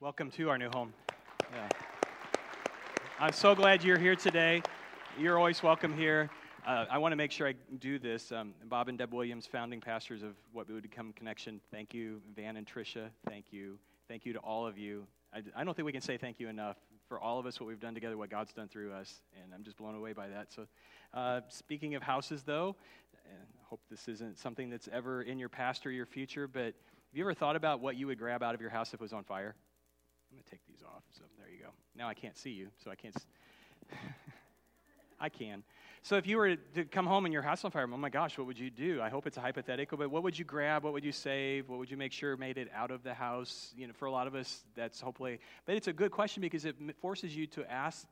welcome to our new home. Yeah. I'm so glad you're here today. You're always welcome here. Uh, I want to make sure I do this. Um, Bob and Deb Williams, founding pastors of What Would Become Connection. Thank you, Van and Tricia. Thank you. Thank you to all of you. I, I don't think we can say thank you enough for all of us, what we've done together, what God's done through us. And I'm just blown away by that. So, uh, speaking of houses, though, I hope this isn't something that's ever in your past or your future, but have you ever thought about what you would grab out of your house if it was on fire? I'm going to take these off. So there you go. Now I can't see you, so I can't. I can. So if you were to come home and your house on fire, oh my gosh, what would you do? I hope it's a hypothetical, but what would you grab? What would you save? What would you make sure made it out of the house? You know, for a lot of us, that's hopefully. But it's a good question because it forces you to ask,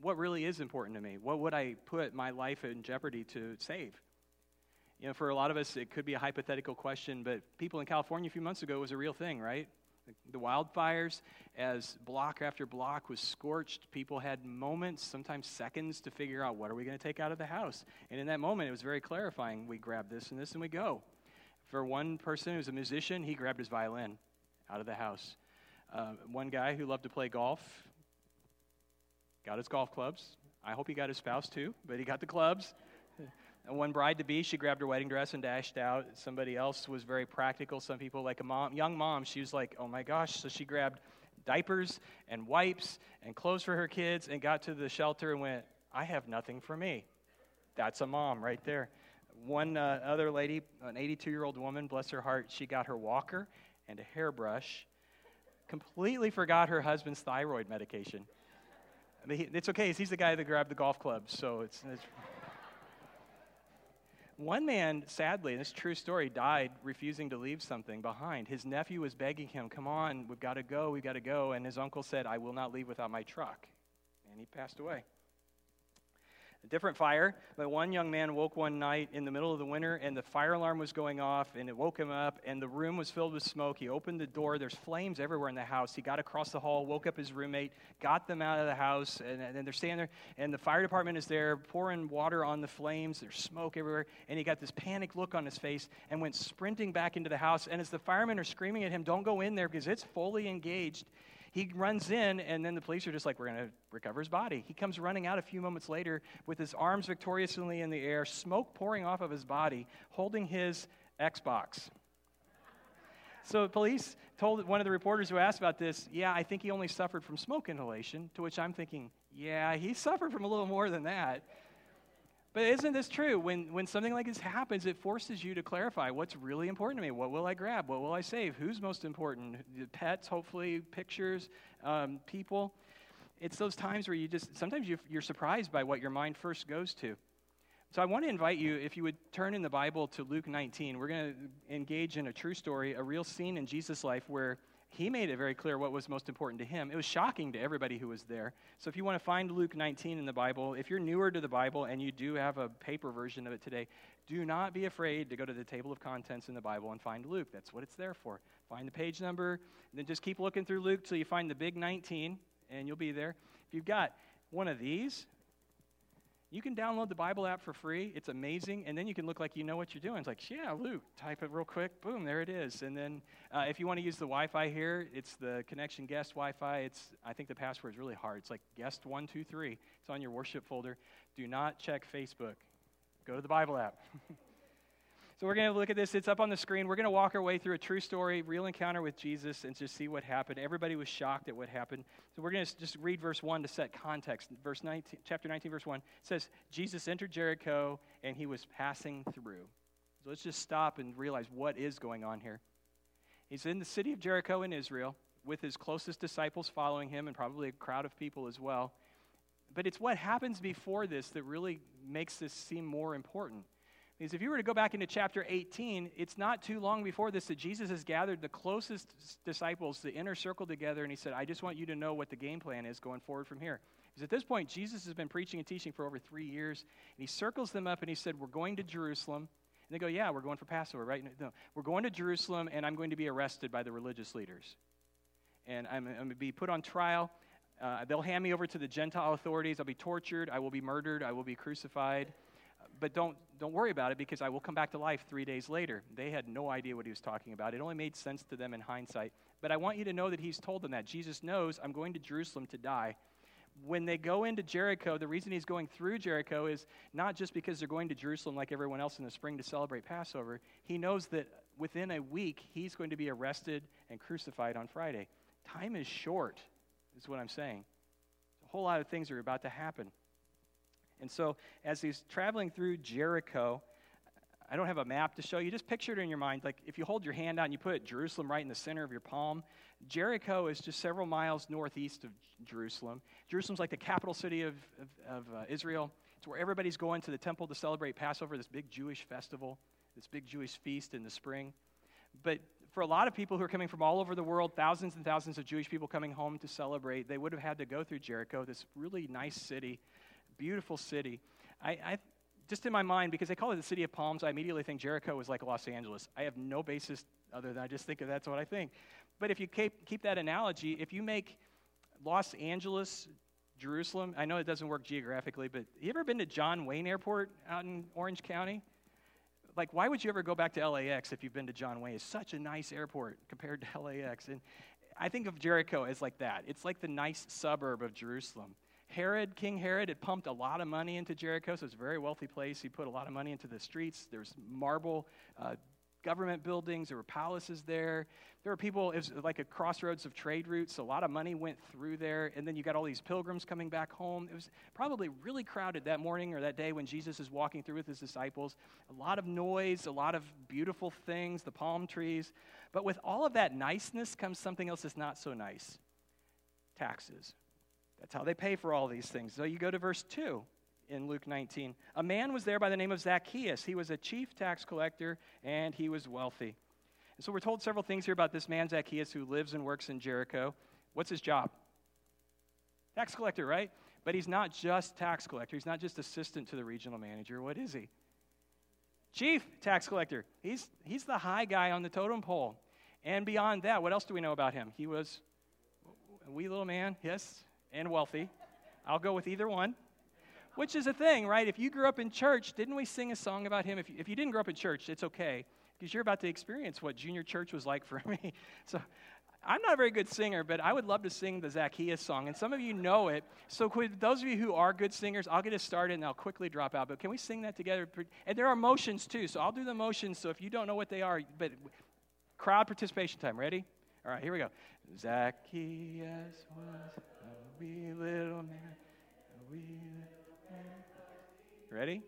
what really is important to me? What would I put my life in jeopardy to save? You know, for a lot of us, it could be a hypothetical question, but people in California a few months ago was a real thing, right? The wildfires, as block after block was scorched, people had moments, sometimes seconds, to figure out what are we going to take out of the house. And in that moment, it was very clarifying. We grab this and this and we go. For one person who was a musician, he grabbed his violin out of the house. Uh, one guy who loved to play golf got his golf clubs. I hope he got his spouse too, but he got the clubs. One bride to be, she grabbed her wedding dress and dashed out. Somebody else was very practical. Some people, like a mom, young mom, she was like, oh my gosh. So she grabbed diapers and wipes and clothes for her kids and got to the shelter and went, I have nothing for me. That's a mom right there. One uh, other lady, an 82 year old woman, bless her heart, she got her walker and a hairbrush, completely forgot her husband's thyroid medication. I mean, it's okay, he's the guy that grabbed the golf clubs, so it's, it's one man, sadly, and this true story, died refusing to leave something behind. His nephew was begging him, Come on, we've got to go, we've got to go. And his uncle said, I will not leave without my truck. And he passed away. A different fire, but one young man woke one night in the middle of the winter and the fire alarm was going off and it woke him up and the room was filled with smoke. He opened the door, there's flames everywhere in the house. He got across the hall, woke up his roommate, got them out of the house, and, and they're standing there and the fire department is there pouring water on the flames. There's smoke everywhere and he got this panicked look on his face and went sprinting back into the house. And as the firemen are screaming at him, don't go in there because it's fully engaged, he runs in, and then the police are just like, we're going to recover his body. He comes running out a few moments later with his arms victoriously in the air, smoke pouring off of his body, holding his Xbox. So police told one of the reporters who asked about this, yeah, I think he only suffered from smoke inhalation, to which I'm thinking, yeah, he suffered from a little more than that. But isn't this true? When, when something like this happens, it forces you to clarify what's really important to me. What will I grab? What will I save? Who's most important? Pets, hopefully, pictures, um, people. It's those times where you just, sometimes you, you're surprised by what your mind first goes to. So I want to invite you, if you would turn in the Bible to Luke 19. We're going to engage in a true story, a real scene in Jesus' life where he made it very clear what was most important to him. It was shocking to everybody who was there. So if you want to find Luke 19 in the Bible, if you're newer to the Bible and you do have a paper version of it today, do not be afraid to go to the table of contents in the Bible and find Luke. That's what it's there for. Find the page number, and then just keep looking through Luke till you find the big 19, and you'll be there. If you've got one of these, you can download the Bible app for free. It's amazing. And then you can look like you know what you're doing. It's like, yeah, Luke, type it real quick. Boom, there it is. And then uh, if you want to use the Wi Fi here, it's the connection guest Wi Fi. It's, I think the password is really hard. It's like guest123. It's on your worship folder. Do not check Facebook. Go to the Bible app. So we're going to look at this. It's up on the screen. We're going to walk our way through a true story, real encounter with Jesus, and just see what happened. Everybody was shocked at what happened. So we're going to just read verse 1 to set context. Verse 19, chapter 19, verse 1 says, Jesus entered Jericho, and he was passing through. So let's just stop and realize what is going on here. He's in the city of Jericho in Israel with his closest disciples following him and probably a crowd of people as well. But it's what happens before this that really makes this seem more important. Because if you were to go back into chapter 18, it's not too long before this that Jesus has gathered the closest disciples, the inner circle together, and he said, I just want you to know what the game plan is going forward from here. Because at this point, Jesus has been preaching and teaching for over three years, and he circles them up and he said, We're going to Jerusalem. And they go, Yeah, we're going for Passover, right? No, we're going to Jerusalem, and I'm going to be arrested by the religious leaders. And I'm, I'm going to be put on trial. Uh, they'll hand me over to the Gentile authorities. I'll be tortured. I will be murdered. I will be crucified but don't, don't worry about it because I will come back to life three days later. They had no idea what he was talking about. It only made sense to them in hindsight. But I want you to know that he's told them that. Jesus knows I'm going to Jerusalem to die. When they go into Jericho, the reason he's going through Jericho is not just because they're going to Jerusalem like everyone else in the spring to celebrate Passover. He knows that within a week, he's going to be arrested and crucified on Friday. Time is short, is what I'm saying. A whole lot of things are about to happen. And so, as he's traveling through Jericho, I don't have a map to show you. Just picture it in your mind. Like if you hold your hand out and you put Jerusalem right in the center of your palm, Jericho is just several miles northeast of Jerusalem. Jerusalem's like the capital city of, of, of uh, Israel. It's where everybody's going to the temple to celebrate Passover, this big Jewish festival, this big Jewish feast in the spring. But for a lot of people who are coming from all over the world, thousands and thousands of Jewish people coming home to celebrate, they would have had to go through Jericho, this really nice city beautiful city. I, I, just in my mind, because they call it the city of palms, I immediately think Jericho was like Los Angeles. I have no basis other than I just think of that's what I think. But if you keep, keep that analogy, if you make Los Angeles, Jerusalem, I know it doesn't work geographically, but you ever been to John Wayne Airport out in Orange County? Like, why would you ever go back to LAX if you've been to John Wayne? It's such a nice airport compared to LAX. And I think of Jericho as like that. It's like the nice suburb of Jerusalem. Herod, King Herod, had pumped a lot of money into Jericho, so it's a very wealthy place. He put a lot of money into the streets. There's marble uh, government buildings, there were palaces there. There were people, it was like a crossroads of trade routes. A lot of money went through there. And then you got all these pilgrims coming back home. It was probably really crowded that morning or that day when Jesus is walking through with his disciples. A lot of noise, a lot of beautiful things, the palm trees. But with all of that niceness comes something else that's not so nice taxes. That's how they pay for all these things. So you go to verse 2 in Luke 19. A man was there by the name of Zacchaeus. He was a chief tax collector and he was wealthy. And so we're told several things here about this man, Zacchaeus, who lives and works in Jericho. What's his job? Tax collector, right? But he's not just tax collector. He's not just assistant to the regional manager. What is he? Chief tax collector. He's, he's the high guy on the totem pole. And beyond that, what else do we know about him? He was a wee little man, yes, and wealthy. I'll go with either one. Which is a thing, right? If you grew up in church, didn't we sing a song about him? If you, if you didn't grow up in church, it's okay because you're about to experience what junior church was like for me. So I'm not a very good singer, but I would love to sing the Zacchaeus song, and some of you know it. So, could, those of you who are good singers, I'll get us started and I'll quickly drop out. But can we sing that together? And there are motions too, so I'll do the motions. So if you don't know what they are, but crowd participation time. Ready? All right, here we go. Zacchaeus was wee little man, a wee little man. Ready?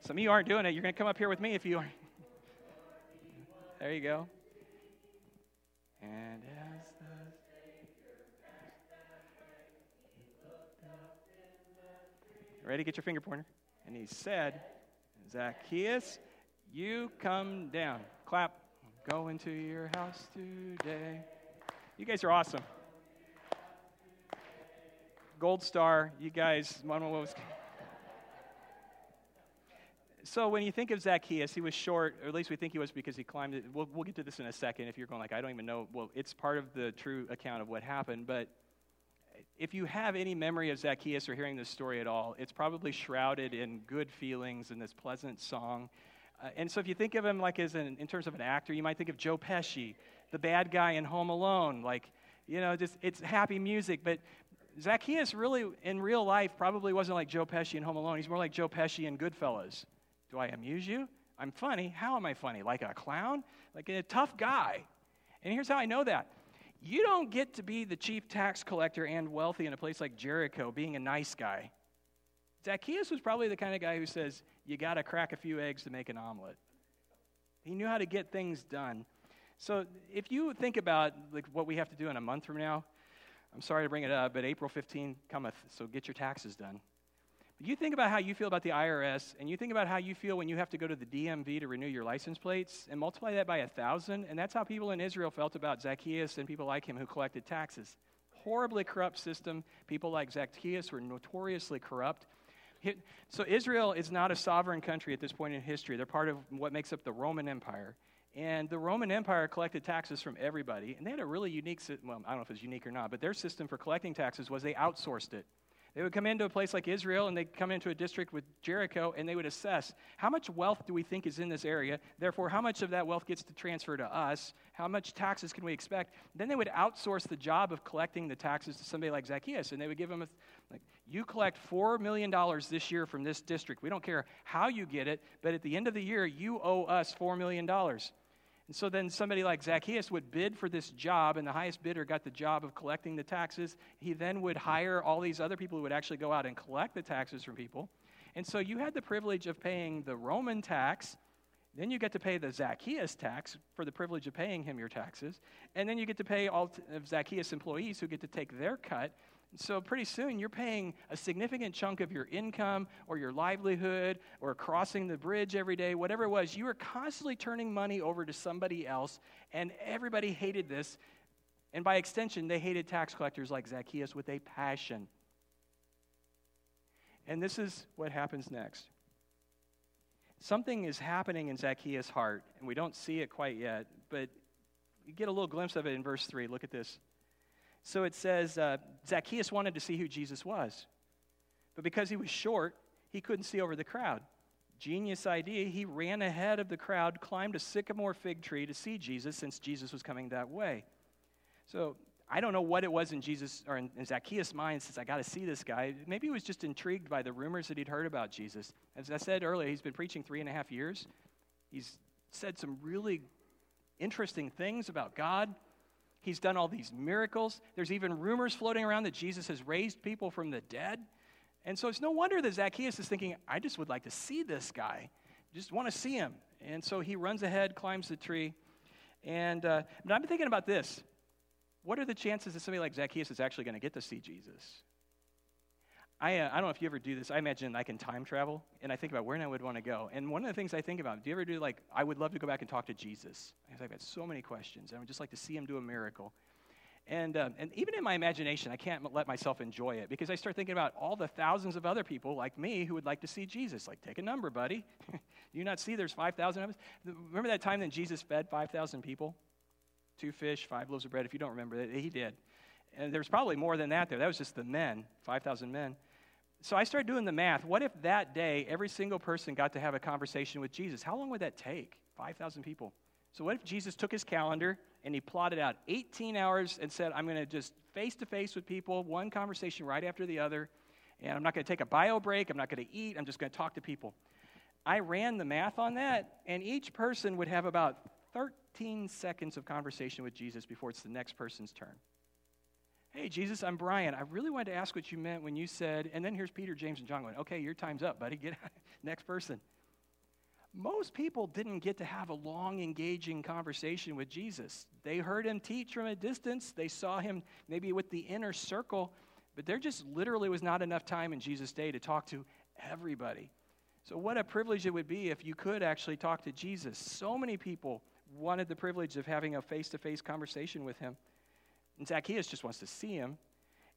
Some of you aren't doing it. You're going to come up here with me if you are. There you go. And as the ready, get your finger pointer. And he said, Zacchaeus, you come down. Clap. Go into your house today. You guys are awesome. Gold Star, you guys, what was. So when you think of Zacchaeus, he was short, or at least we think he was because he climbed it. We'll, we'll get to this in a second if you're going like, I don't even know. Well, it's part of the true account of what happened. But if you have any memory of Zacchaeus or hearing this story at all, it's probably shrouded in good feelings and this pleasant song. Uh, and so if you think of him like as an, in terms of an actor, you might think of Joe Pesci, the bad guy in Home Alone. Like, you know, just it's happy music. But Zacchaeus really, in real life, probably wasn't like Joe Pesci in Home Alone. He's more like Joe Pesci in Goodfellas. Do I amuse you? I'm funny. How am I funny? Like a clown? Like a tough guy. And here's how I know that. You don't get to be the chief tax collector and wealthy in a place like Jericho being a nice guy. Zacchaeus was probably the kind of guy who says, You got to crack a few eggs to make an omelet. He knew how to get things done. So if you think about like what we have to do in a month from now, I'm sorry to bring it up, but April 15 cometh, so get your taxes done. But you think about how you feel about the IRS, and you think about how you feel when you have to go to the DMV to renew your license plates, and multiply that by a thousand, and that's how people in Israel felt about Zacchaeus and people like him who collected taxes. Horribly corrupt system. People like Zacchaeus were notoriously corrupt. So Israel is not a sovereign country at this point in history. They're part of what makes up the Roman Empire. And the Roman Empire collected taxes from everybody. And they had a really unique, well, I don't know if it's unique or not, but their system for collecting taxes was they outsourced it. They would come into a place like Israel and they'd come into a district with Jericho and they would assess how much wealth do we think is in this area? Therefore, how much of that wealth gets to transfer to us? How much taxes can we expect? Then they would outsource the job of collecting the taxes to somebody like Zacchaeus and they would give him a, like, you collect $4 million this year from this district. We don't care how you get it, but at the end of the year, you owe us $4 million. And so then somebody like Zacchaeus would bid for this job, and the highest bidder got the job of collecting the taxes. He then would hire all these other people who would actually go out and collect the taxes from people. And so you had the privilege of paying the Roman tax. Then you get to pay the Zacchaeus tax for the privilege of paying him your taxes. And then you get to pay all of Zacchaeus' employees who get to take their cut. So pretty soon you're paying a significant chunk of your income or your livelihood or crossing the bridge every day, whatever it was. You were constantly turning money over to somebody else, and everybody hated this. And by extension, they hated tax collectors like Zacchaeus with a passion. And this is what happens next. Something is happening in Zacchaeus' heart, and we don't see it quite yet, but you get a little glimpse of it in verse 3. Look at this. So it says uh, Zacchaeus wanted to see who Jesus was. But because he was short, he couldn't see over the crowd. Genius idea. He ran ahead of the crowd, climbed a sycamore fig tree to see Jesus since Jesus was coming that way. So I don't know what it was in Jesus or in, in Zacchaeus' mind since I got to see this guy. Maybe he was just intrigued by the rumors that he'd heard about Jesus. As I said earlier, he's been preaching three and a half years. He's said some really interesting things about God. He's done all these miracles. There's even rumors floating around that Jesus has raised people from the dead. And so it's no wonder that Zacchaeus is thinking, I just would like to see this guy. Just want to see him. And so he runs ahead, climbs the tree. And uh, but I've been thinking about this. What are the chances that somebody like Zacchaeus is actually going to get to see Jesus? I, uh, I don't know if you ever do this. I imagine I can time travel, and I think about where I would want to go. And one of the things I think about, do you ever do like, I would love to go back and talk to Jesus? Because I've got so many questions. and I would just like to see him do a miracle. And, uh, and even in my imagination, I can't let myself enjoy it because I start thinking about all the thousands of other people like me who would like to see Jesus. Like, take a number, buddy. do you not see there's 5,000 of us? Remember that time that Jesus fed 5,000 people? Two fish, five loaves of bread. If you don't remember, that, he did. And there's probably more than that there. That was just the men, 5,000 men. So I started doing the math. What if that day every single person got to have a conversation with Jesus? How long would that take? 5,000 people. So what if Jesus took his calendar and he plotted out 18 hours and said, I'm going to just face to face with people, one conversation right after the other, and I'm not going to take a bio break, I'm not going to eat, I'm just going to talk to people. I ran the math on that, and each person would have about 13 seconds of conversation with Jesus before it's the next person's turn. Hey, Jesus, I'm Brian. I really wanted to ask what you meant when you said, and then here's Peter, James, and John going, okay, your time's up, buddy. Get next person. Most people didn't get to have a long, engaging conversation with Jesus. They heard him teach from a distance, they saw him maybe with the inner circle, but there just literally was not enough time in Jesus' day to talk to everybody. So, what a privilege it would be if you could actually talk to Jesus. So many people wanted the privilege of having a face to face conversation with him. And Zacchaeus just wants to see him.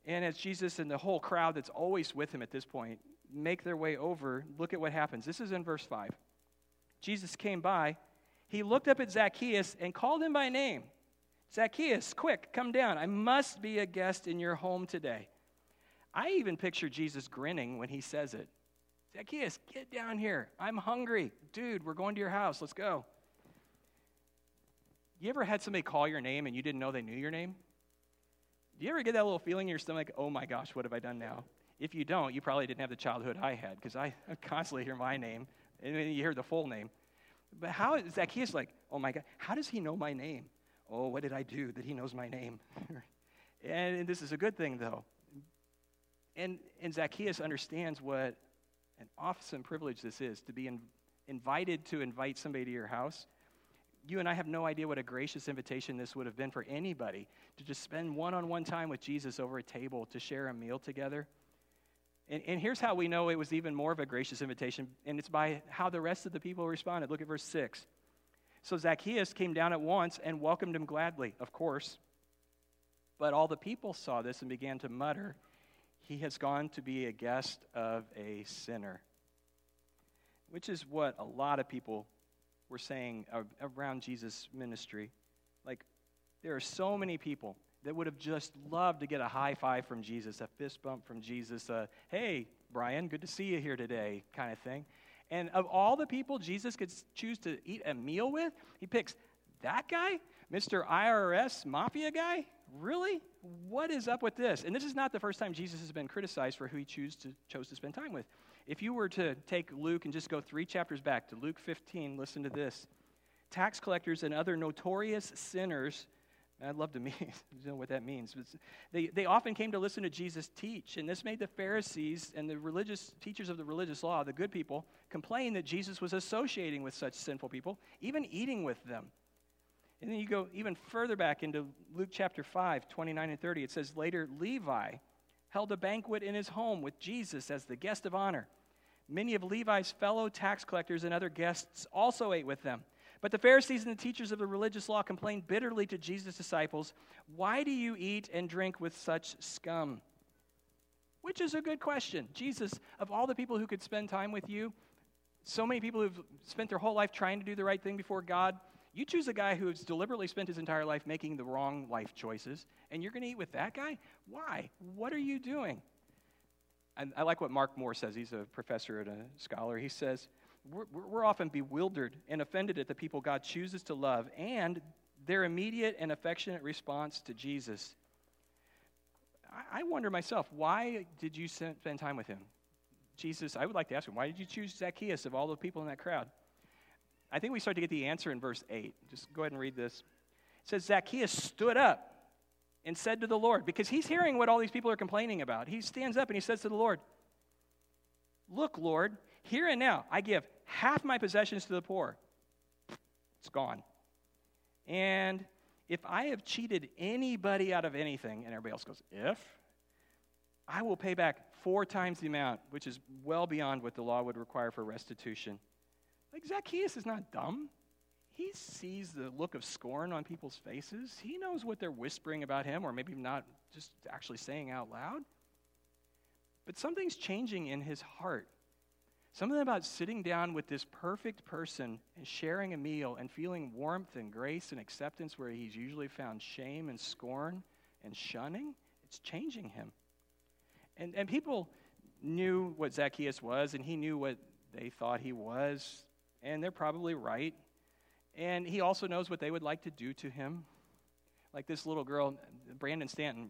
And as Jesus and the whole crowd that's always with him at this point make their way over, look at what happens. This is in verse 5. Jesus came by. He looked up at Zacchaeus and called him by name. Zacchaeus, quick, come down. I must be a guest in your home today. I even picture Jesus grinning when he says it. Zacchaeus, get down here. I'm hungry. Dude, we're going to your house. Let's go. You ever had somebody call your name and you didn't know they knew your name? Do you ever get that little feeling in your stomach, oh my gosh, what have I done now? If you don't, you probably didn't have the childhood I had because I constantly hear my name and then you hear the full name. But how is Zacchaeus like, oh my God, how does he know my name? Oh, what did I do that he knows my name? and, and this is a good thing, though. And, and Zacchaeus understands what an awesome privilege this is to be in, invited to invite somebody to your house you and I have no idea what a gracious invitation this would have been for anybody to just spend one on one time with Jesus over a table to share a meal together. And, and, here's how we know it was even more of a gracious invitation, and it's by how the rest of the people responded. Look at verse 6. So Zacchaeus came down at once and welcomed him gladly, of course. But all the people saw this and began to mutter, He has gone to be a guest of a sinner. Which is what a lot of people were saying around Jesus' ministry. Like, there are so many people that would have just loved to get a high five from Jesus, a fist bump from Jesus, a, hey, Brian, good to see you here today kind of thing. And of all the people Jesus could choose to eat a meal with, he picks that guy, Mr. IRS mafia guy? Really? What is up with this? And this is not the first time Jesus has been criticized for who he choose to, chose to spend time with. If you were to take Luke and just go three chapters back to Luke 15, listen to this. Tax collectors and other notorious sinners I'd love to meet, you know what that means. They, they often came to listen to Jesus teach, and this made the Pharisees and the religious teachers of the religious law, the good people, complain that Jesus was associating with such sinful people, even eating with them. And then you go even further back into Luke chapter 5, 29 and 30. It says, Later, Levi held a banquet in his home with Jesus as the guest of honor. Many of Levi's fellow tax collectors and other guests also ate with them. But the Pharisees and the teachers of the religious law complained bitterly to Jesus' disciples, Why do you eat and drink with such scum? Which is a good question. Jesus, of all the people who could spend time with you, so many people who've spent their whole life trying to do the right thing before God, you choose a guy who's deliberately spent his entire life making the wrong life choices, and you're going to eat with that guy? Why? What are you doing? And I like what Mark Moore says. He's a professor and a scholar. He says, we're, we're often bewildered and offended at the people God chooses to love and their immediate and affectionate response to Jesus. I, I wonder myself, why did you spend time with him? Jesus, I would like to ask him, why did you choose Zacchaeus of all the people in that crowd? I think we start to get the answer in verse 8. Just go ahead and read this. It says, Zacchaeus stood up and said to the Lord, because he's hearing what all these people are complaining about. He stands up and he says to the Lord, Look, Lord, here and now, I give half my possessions to the poor. It's gone. And if I have cheated anybody out of anything, and everybody else goes, if, I will pay back four times the amount, which is well beyond what the law would require for restitution. Like Zacchaeus is not dumb. He sees the look of scorn on people's faces. He knows what they're whispering about him, or maybe not just actually saying out loud. But something's changing in his heart. Something about sitting down with this perfect person and sharing a meal and feeling warmth and grace and acceptance where he's usually found shame and scorn and shunning, it's changing him. And, and people knew what Zacchaeus was, and he knew what they thought he was, and they're probably right. And he also knows what they would like to do to him. Like this little girl, Brandon Stanton,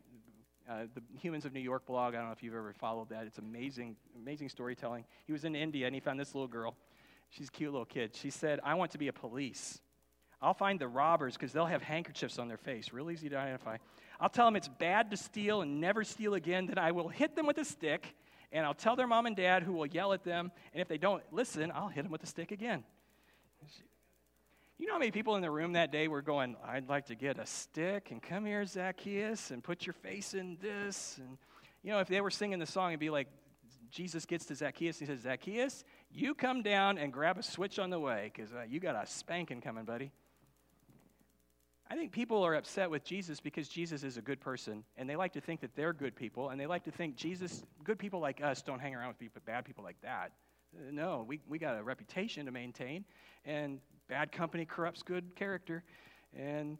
uh, the Humans of New York blog. I don't know if you've ever followed that. It's amazing, amazing storytelling. He was in India and he found this little girl. She's a cute little kid. She said, I want to be a police. I'll find the robbers because they'll have handkerchiefs on their face, real easy to identify. I'll tell them it's bad to steal and never steal again. Then I will hit them with a stick, and I'll tell their mom and dad who will yell at them. And if they don't listen, I'll hit them with a stick again. You know how many people in the room that day were going, I'd like to get a stick and come here, Zacchaeus, and put your face in this. And, you know, if they were singing the song, it'd be like Jesus gets to Zacchaeus and he says, Zacchaeus, you come down and grab a switch on the way because uh, you got a spanking coming, buddy. I think people are upset with Jesus because Jesus is a good person, and they like to think that they're good people, and they like to think Jesus, good people like us, don't hang around with people, bad people like that. Uh, no, we, we got a reputation to maintain, and Bad company corrupts good character. And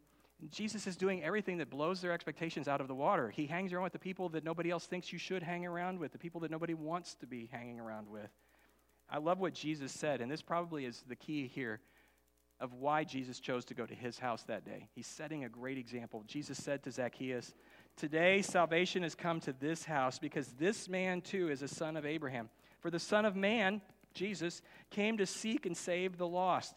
Jesus is doing everything that blows their expectations out of the water. He hangs around with the people that nobody else thinks you should hang around with, the people that nobody wants to be hanging around with. I love what Jesus said, and this probably is the key here of why Jesus chose to go to his house that day. He's setting a great example. Jesus said to Zacchaeus, Today salvation has come to this house because this man too is a son of Abraham. For the Son of Man, Jesus, came to seek and save the lost.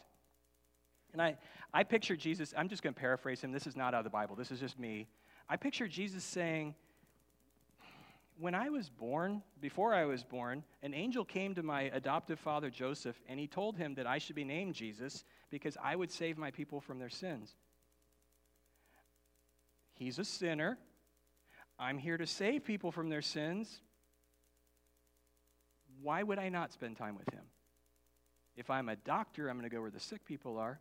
And I, I picture Jesus, I'm just going to paraphrase him. This is not out of the Bible, this is just me. I picture Jesus saying, When I was born, before I was born, an angel came to my adoptive father Joseph, and he told him that I should be named Jesus because I would save my people from their sins. He's a sinner. I'm here to save people from their sins. Why would I not spend time with him? If I'm a doctor, I'm going to go where the sick people are.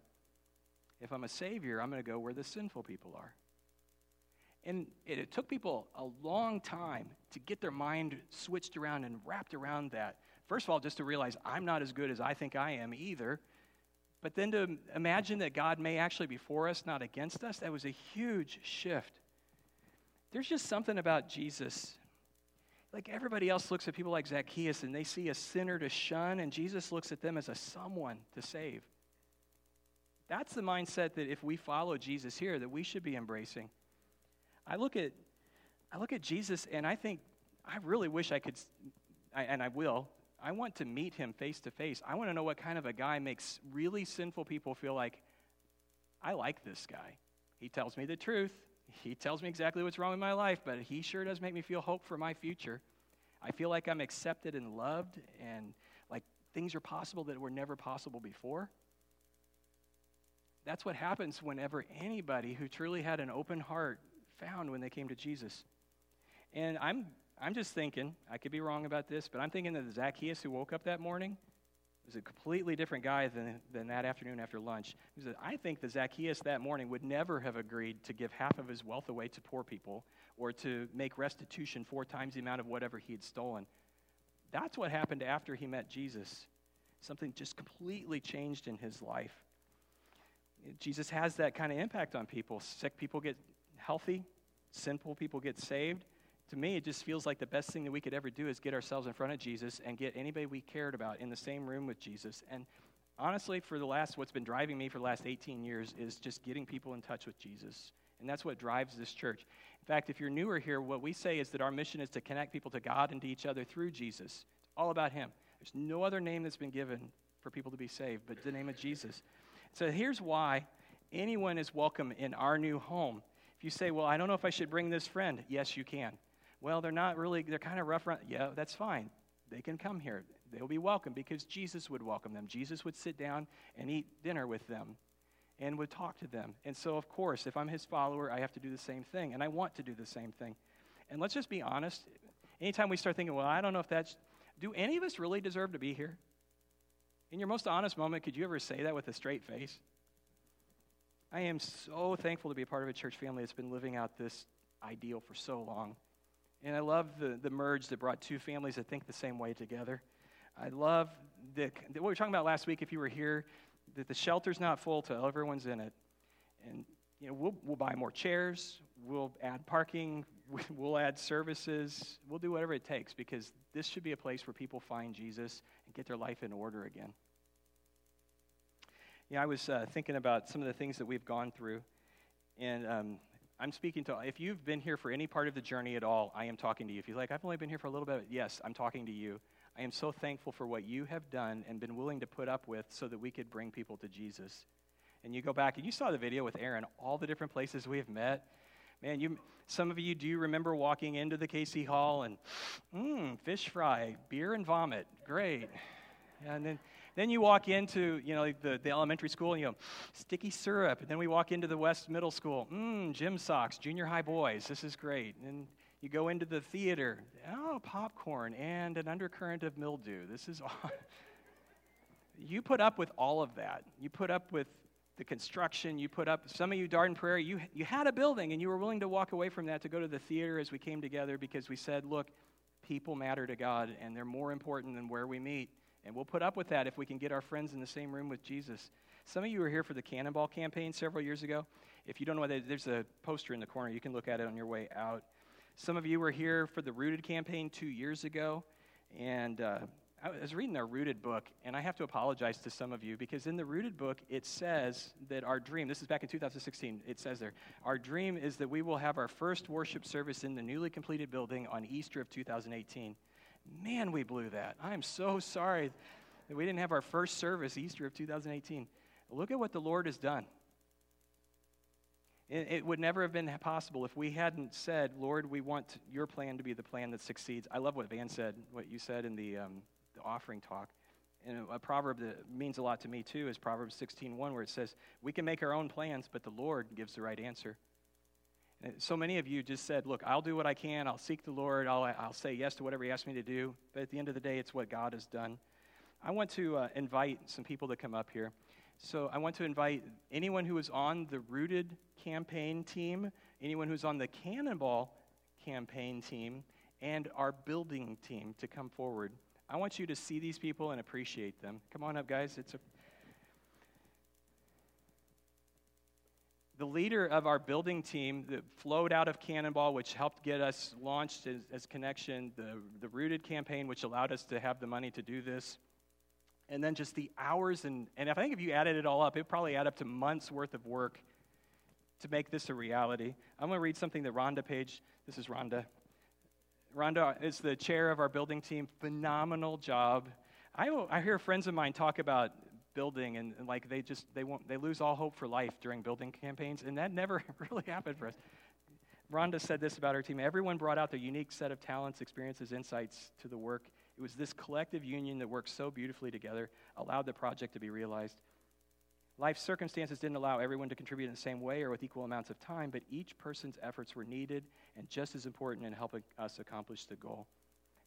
If I'm a savior, I'm going to go where the sinful people are. And it, it, took people a long time to get their mind switched around and wrapped around that. First of all, just to realize I'm not as good as I think I am either. But then to imagine that God may actually be for us, not against us, that was a huge shift. there's just something about Jesus. Like everybody else looks at people like Zacchaeus and they see a sinner to shun, and Jesus looks at them as a someone to save. That's the mindset that if we follow Jesus here, that we should be embracing. I look at, I look at Jesus and I think, I really wish I could, I, and I will, I want to meet him face to face. I want to know what kind of a guy makes really sinful people feel like, I like this guy. He tells me the truth. He tells me exactly what's wrong with my life, but he sure does make me feel hope for my future. I feel like I'm accepted and loved, and like things are possible that were never possible before. That's what happens whenever anybody who truly had an open heart found when they came to Jesus. And I'm, I'm just thinking, I could be wrong about this, but I'm thinking that the Zacchaeus who woke up that morning was a completely different guy than, than that afternoon after lunch. I think the Zacchaeus that morning would never have agreed to give half of his wealth away to poor people or to make restitution four times the amount of whatever he had stolen. That's what happened after he met Jesus. Something just completely changed in his life. Jesus has that kind of impact on people. Sick people get healthy, sinful people get saved. To me, it just feels like the best thing that we could ever do is get ourselves in front of Jesus and get anybody we cared about in the same room with Jesus. And honestly, for the last, what's been driving me for the last 18 years is just getting people in touch with Jesus. And that's what drives this church. In fact, if you're newer here, what we say is that our mission is to connect people to God and to each other through Jesus. It's all about Him. There's no other name that's been given for people to be saved but the name of Jesus. So here's why anyone is welcome in our new home. You say, Well, I don't know if I should bring this friend, yes, you can. Well, they're not really, they're kind of rough around. Yeah, that's fine. They can come here. They'll be welcome because Jesus would welcome them. Jesus would sit down and eat dinner with them and would talk to them. And so, of course, if I'm his follower, I have to do the same thing. And I want to do the same thing. And let's just be honest. Anytime we start thinking, well, I don't know if that's, do any of us really deserve to be here? In your most honest moment, could you ever say that with a straight face? I am so thankful to be a part of a church family that's been living out this ideal for so long. And I love the, the merge that brought two families that think the same way together. I love the, what we were talking about last week, if you were here, that the shelter's not full till everyone's in it. And, you know, we'll, we'll buy more chairs, we'll add parking, we'll add services, we'll do whatever it takes because this should be a place where people find Jesus and get their life in order again. Yeah, I was uh, thinking about some of the things that we've gone through, and um, I'm speaking to, if you've been here for any part of the journey at all, I am talking to you. If you're like, I've only been here for a little bit, yes, I'm talking to you. I am so thankful for what you have done and been willing to put up with so that we could bring people to Jesus. And you go back and you saw the video with Aaron, all the different places we have met. Man, you, some of you do remember walking into the KC Hall and, mmm, fish fry, beer and vomit. Great. And then then you walk into, you know, the, the elementary school and you go, sticky syrup. And then we walk into the West Middle School. Mmm, gym socks, junior high boys. This is great. And you go into the theater. Oh, popcorn and an undercurrent of mildew. This is all. you put up with all of that. You put up with the construction. You put up, some of you, Dardenne Prairie, you, you had a building and you were willing to walk away from that to go to the theater as we came together because we said, look, people matter to God and they're more important than where we meet. And we'll put up with that if we can get our friends in the same room with Jesus. Some of you were here for the Cannonball campaign several years ago. If you don't know what that is, there's a poster in the corner. You can look at it on your way out. Some of you were here for the Rooted campaign two years ago. And uh, I was reading our Rooted book, and I have to apologize to some of you because in the Rooted book, it says that our dream, this is back in 2016, it says there, our dream is that we will have our first worship service in the newly completed building on Easter of 2018. Man, we blew that. I am so sorry that we didn't have our first service Easter of 2018. Look at what the Lord has done. It, it would never have been possible if we hadn't said, Lord, we want your plan to be the plan that succeeds. I love what Van said, what you said in the, um, the offering talk. And a proverb that means a lot to me too is Proverbs 16:1, where it says, "We can make our own plans, but the Lord gives the right answer." So many of you just said, Look, I'll do what I can. I'll seek the Lord. I'll, I'll say yes to whatever He asks me to do. But at the end of the day, it's what God has done. I want to uh, invite some people to come up here. So I want to invite anyone who is on the Rooted campaign team, anyone who's on the Cannonball campaign team, and our building team to come forward. I want you to see these people and appreciate them. Come on up, guys. It's a the leader of our building team that flowed out of Cannonball, which helped get us launched as, as Connection, the, the Rooted campaign, which allowed us to have the money to do this. And then just the hours, and, and I think if you added it all up, it probably add up to months worth of work to make this a reality. I'm going to read something that Rhonda Page, this is Rhonda. Rhonda is the chair of our building team. Phenomenal job. I, I hear friends of mine talk about building and, and, like they just they won't they lose all hope for life during building campaigns and that never really happened for us. Rhonda said this about her team everyone brought out their unique set of talents experiences insights to the work. It was this collective union that worked so beautifully together allowed the project to be realized. Life circumstances didn't allow everyone to contribute in the same way or with equal amounts of time but each person's efforts were needed and just as important in helping us accomplish the goal.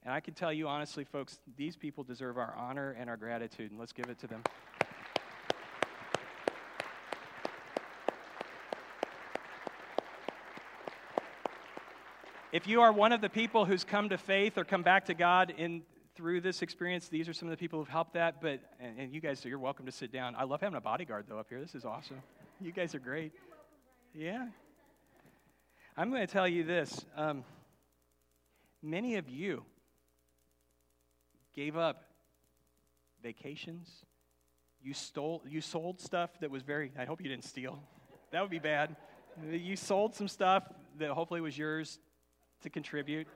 And I can tell you honestly, folks, these people deserve our honor and our gratitude, and let's give it to them. If you are one of the people who's come to faith or come back to God in through this experience, these are some of the people who've helped that. But and, and you guys, so you're welcome to sit down. I love having a bodyguard though up here. This is awesome. You guys are great. Yeah. I'm going to tell you this. Um, many of you gave up vacations. You stole you sold stuff that was very I hope you didn't steal. That would be bad. You sold some stuff that hopefully was yours to contribute.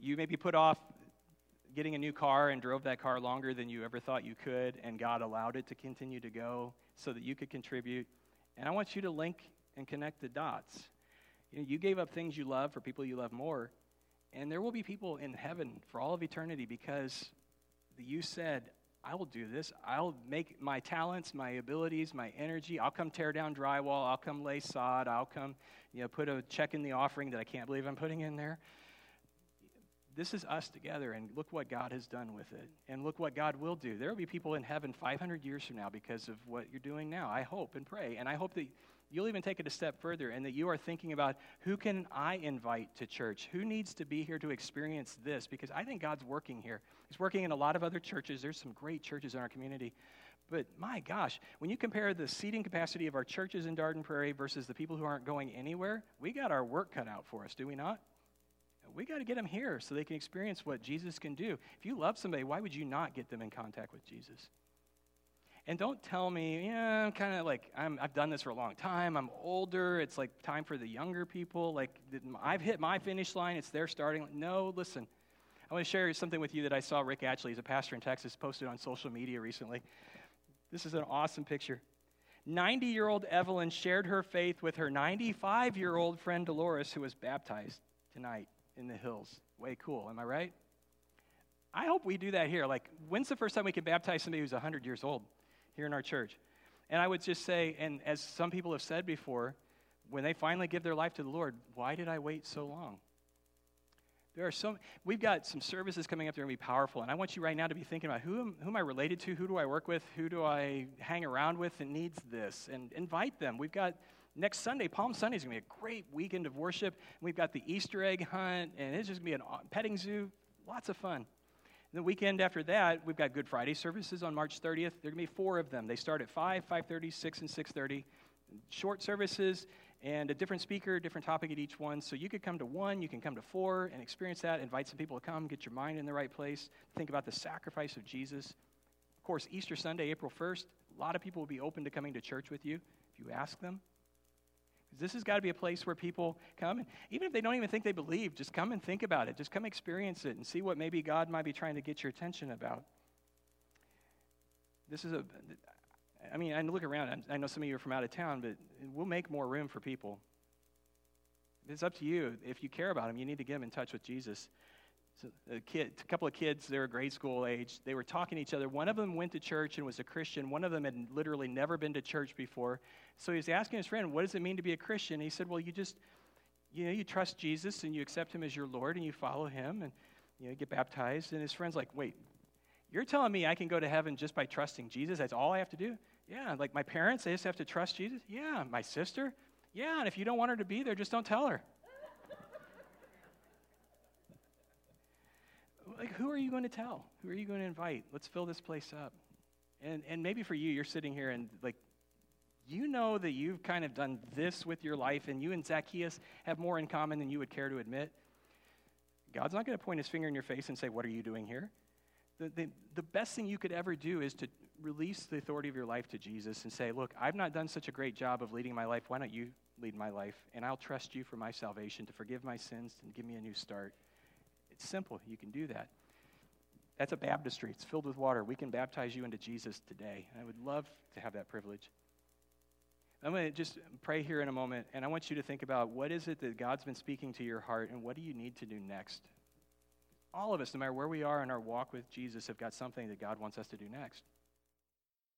You maybe put off getting a new car and drove that car longer than you ever thought you could, and God allowed it to continue to go so that you could contribute. And I want you to link and connect the dots. You, know, you gave up things you love for people you love more, and there will be people in heaven for all of eternity because you said, I will do this. I'll make my talents, my abilities, my energy. I'll come tear down drywall. I'll come lay sod. I'll come, you know, put a check in the offering that I can't believe I'm putting in there. This is us together, and look what God has done with it. And look what God will do. There will be people in heaven 500 years from now because of what you're doing now. I hope and pray. And I hope that you'll even take it a step further and that you are thinking about who can I invite to church? Who needs to be here to experience this? Because I think God's working here. He's working in a lot of other churches. There's some great churches in our community. But my gosh, when you compare the seating capacity of our churches in Dardenne Prairie versus the people who aren't going anywhere, we got our work cut out for us, do we not? We got to get them here so they can experience what Jesus can do. If you love somebody, why would you not get them in contact with Jesus? And don't tell me, yeah, I'm kind of like, i have done this for a long time. I'm older. It's like time for the younger people. Like, I've hit my finish line. It's their starting. No, listen. I want to share something with you that I saw Rick Atchley, he's a pastor in Texas, posted on social media recently. This is an awesome picture. 90 year old Evelyn shared her faith with her 95 year old friend Dolores, who was baptized tonight in the hills. Way cool, am I right? I hope we do that here. Like, when's the first time we can baptize somebody who's 100 years old? Here in our church. And I would just say, and as some people have said before, when they finally give their life to the Lord, why did I wait so long? There are some, we've got some services coming up that are going to be powerful. And I want you right now to be thinking about who am, who am I related to? Who do I work with? Who do I hang around with that needs this? And invite them. We've got next Sunday, Palm Sunday is going to be a great weekend of worship. We've got the Easter egg hunt, and it's just going to be a petting zoo. Lots of fun. The weekend after that, we've got Good Friday services on March 30th. There are going to be four of them. They start at 5, 5.30, 6, and 6.30. Short services and a different speaker, different topic at each one. So you could come to one, you can come to four and experience that. Invite some people to come, get your mind in the right place. Think about the sacrifice of Jesus. Of course, Easter Sunday, April 1st, a lot of people will be open to coming to church with you if you ask them. This has got to be a place where people come, and even if they don't even think they believe, just come and think about it. Just come experience it and see what maybe God might be trying to get your attention about. This is a, I mean, I look around. I know some of you are from out of town, but we'll make more room for people. It's up to you. If you care about them, you need to get them in touch with Jesus. So a kid, a couple of kids, they were grade school age. They were talking to each other. One of them went to church and was a Christian. One of them had literally never been to church before. So he was asking his friend, "What does it mean to be a Christian?" he said, "Well, you just, you know, you trust Jesus and you accept Him as your Lord and you follow Him and you know, get baptized." And his friend's like, "Wait, you're telling me I can go to heaven just by trusting Jesus? That's all I have to do?" Yeah, like my parents, they just have to trust Jesus. Yeah, my sister. Yeah, and if you don't want her to be there, just don't tell her. Like, who are you going to tell? Who are you going to invite? Let's fill this place up. And, and maybe for you, you're sitting here and like, you know that you've kind of done this with your life and you and Zacchaeus have more in common than you would care to admit, God's not going to point his finger in your face and say, What are you doing here? The, the, the best thing you could ever do is to release the authority of your life to Jesus and say, Look, I've not done such a great job of leading my life. Why don't you lead my life? And I'll trust you for my salvation, to forgive my sins and give me a new start. It's simple. You can do that. That's a baptistry. It's filled with water. We can baptize you into Jesus today. And I would love to have that privilege. I'm going to just pray here in a moment, and I want you to think about what is it that God's been speaking to your heart, and what do you need to do next? All of us, no matter where we are in our walk with Jesus, have got something that God wants us to do next.